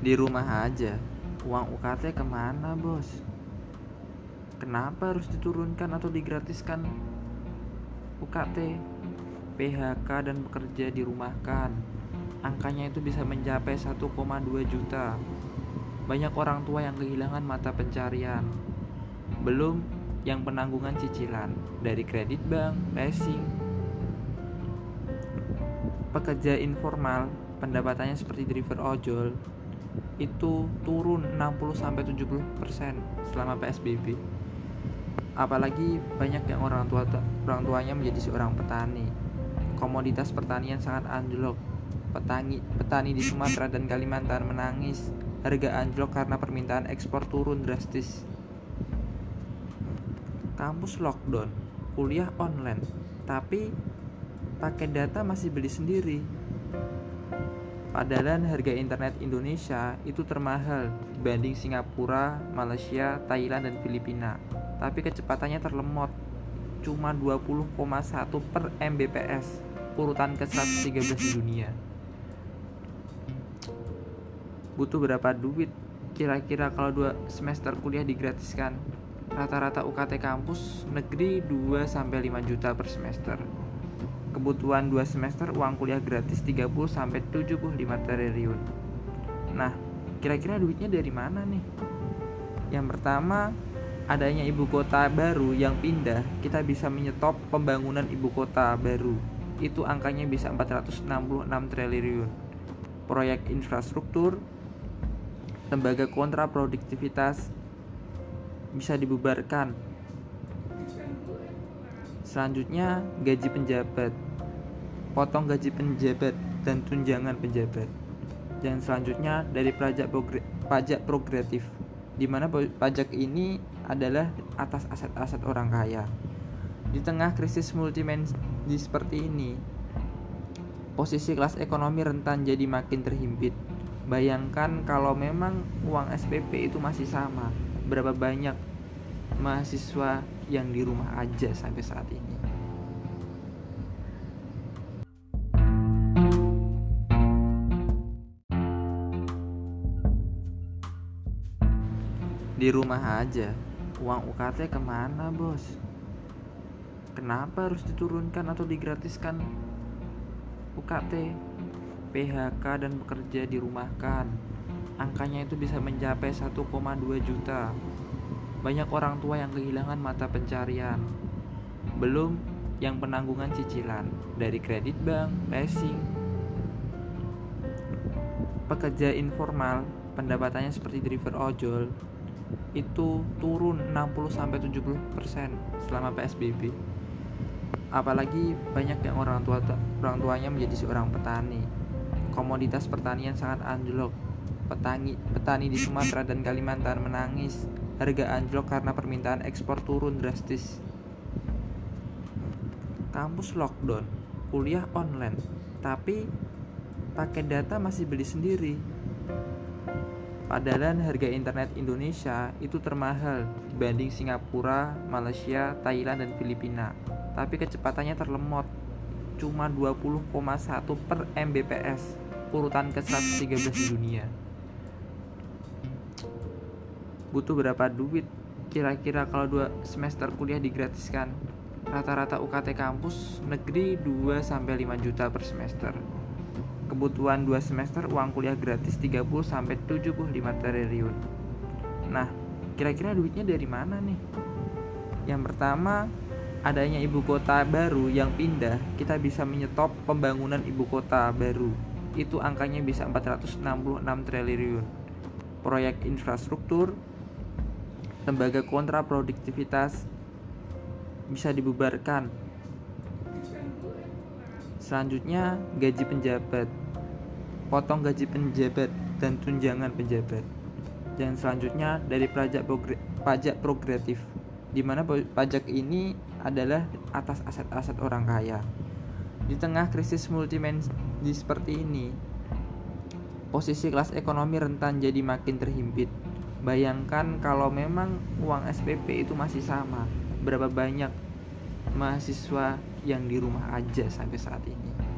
Di rumah aja, uang UKT ke mana bos? Kenapa harus diturunkan atau digratiskan UKT? PHK dan pekerja dirumahkan. Angkanya itu bisa mencapai 1,2 juta. Banyak orang tua yang kehilangan mata pencarian. Belum yang penanggungan cicilan dari kredit bank, leasing. Pekerja informal pendapatannya seperti driver ojol itu turun 60-70% selama PSBB apalagi banyak yang orang tua orang tuanya menjadi seorang petani. Komoditas pertanian sangat anjlok. Petani petani di Sumatera dan Kalimantan menangis. Harga anjlok karena permintaan ekspor turun drastis. Kampus lockdown kuliah online. Tapi pakai data masih beli sendiri Padahal harga internet Indonesia itu termahal dibanding Singapura, Malaysia, Thailand, dan Filipina. Tapi kecepatannya terlemot, cuma 20,1 per Mbps, urutan ke-113 di dunia. Butuh berapa duit kira-kira kalau dua semester kuliah digratiskan? Rata-rata UKT kampus negeri 2 5 juta per semester kebutuhan 2 semester uang kuliah gratis 30 sampai 75 triliun. Nah, kira-kira duitnya dari mana nih? Yang pertama, adanya ibu kota baru yang pindah, kita bisa menyetop pembangunan ibu kota baru. Itu angkanya bisa 466 triliun. Proyek infrastruktur, lembaga kontraproduktivitas bisa dibubarkan Selanjutnya, gaji penjabat. Potong gaji penjabat dan tunjangan penjabat. Dan selanjutnya dari pajak progre pajak progresif, di mana pajak ini adalah atas aset-aset orang kaya. Di tengah krisis multidimensi seperti ini, posisi kelas ekonomi rentan jadi makin terhimpit. Bayangkan kalau memang uang SPP itu masih sama, berapa banyak mahasiswa yang di rumah aja sampai saat ini. Di rumah aja, uang UKT ke mana bos? Kenapa harus diturunkan atau digratiskan UKT? PHK dan pekerja dirumahkan. Angkanya itu bisa mencapai 1,2 juta banyak orang tua yang kehilangan mata pencarian. Belum yang penanggungan cicilan dari kredit bank, leasing. Pekerja informal pendapatannya seperti driver ojol itu turun 60-70% selama PSBB. Apalagi banyak yang orang tua orang tuanya menjadi seorang petani. Komoditas pertanian sangat anjlok. Petani petani di Sumatera dan Kalimantan menangis harga anjlok karena permintaan ekspor turun drastis. Kampus lockdown, kuliah online, tapi pakai data masih beli sendiri. Padahal harga internet Indonesia itu termahal dibanding Singapura, Malaysia, Thailand, dan Filipina. Tapi kecepatannya terlemot, cuma 20,1 per Mbps, urutan ke-113 di dunia butuh berapa duit? Kira-kira kalau dua semester kuliah digratiskan rata-rata UKT kampus negeri 2 sampai 5 juta per semester. Kebutuhan 2 semester uang kuliah gratis 30 sampai 75 triliun. Nah kira-kira duitnya dari mana nih? Yang pertama adanya ibu kota baru yang pindah kita bisa menyetop pembangunan ibu kota baru. Itu angkanya bisa 466 triliun. Proyek infrastruktur lembaga kontraproduktivitas bisa dibubarkan. Selanjutnya, gaji penjabat. Potong gaji penjabat dan tunjangan penjabat. Dan selanjutnya dari pajak pajak progresif di mana pajak ini adalah atas aset-aset orang kaya. Di tengah krisis multidimensi seperti ini, posisi kelas ekonomi rentan jadi makin terhimpit. Bayangkan kalau memang uang SPP itu masih sama, berapa banyak mahasiswa yang di rumah aja sampai saat ini.